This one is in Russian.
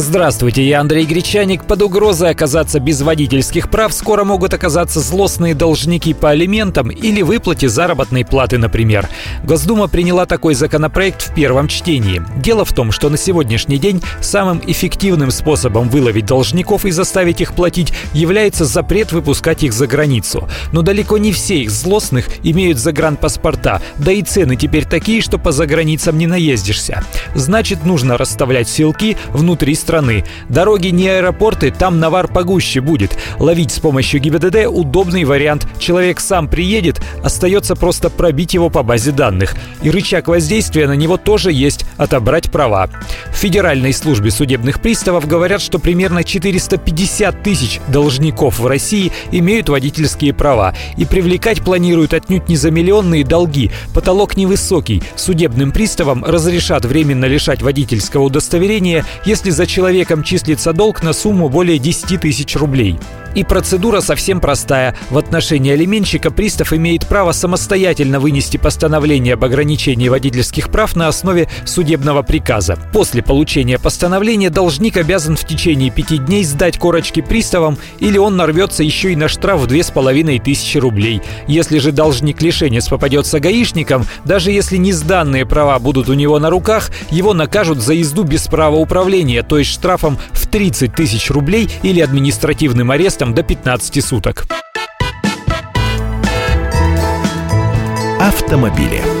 Здравствуйте, я Андрей Гречаник. Под угрозой оказаться без водительских прав скоро могут оказаться злостные должники по алиментам или выплате заработной платы, например. Госдума приняла такой законопроект в первом чтении. Дело в том, что на сегодняшний день самым эффективным способом выловить должников и заставить их платить является запрет выпускать их за границу. Но далеко не все их злостных имеют загранпаспорта, да и цены теперь такие, что по заграницам не наездишься. Значит, нужно расставлять силки внутри страны страны. Дороги не аэропорты, там навар погуще будет. Ловить с помощью ГИБДД – удобный вариант. Человек сам приедет, остается просто пробить его по базе данных. И рычаг воздействия на него тоже есть – отобрать права. В Федеральной службе судебных приставов говорят, что примерно 450 тысяч должников в России имеют водительские права. И привлекать планируют отнюдь не за миллионные долги. Потолок невысокий. Судебным приставам разрешат временно лишать водительского удостоверения, если за человеком числится долг на сумму более 10 тысяч рублей. И процедура совсем простая. В отношении алименщика пристав имеет право самостоятельно вынести постановление об ограничении водительских прав на основе судебного приказа. После получения постановления должник обязан в течение пяти дней сдать корочки приставам, или он нарвется еще и на штраф в две с половиной тысячи рублей. Если же должник-лишенец попадется гаишникам, даже если не сданные права будут у него на руках, его накажут за езду без права управления, то есть штрафом в 30 тысяч рублей или административным арестом арестом до 15 суток. Автомобили.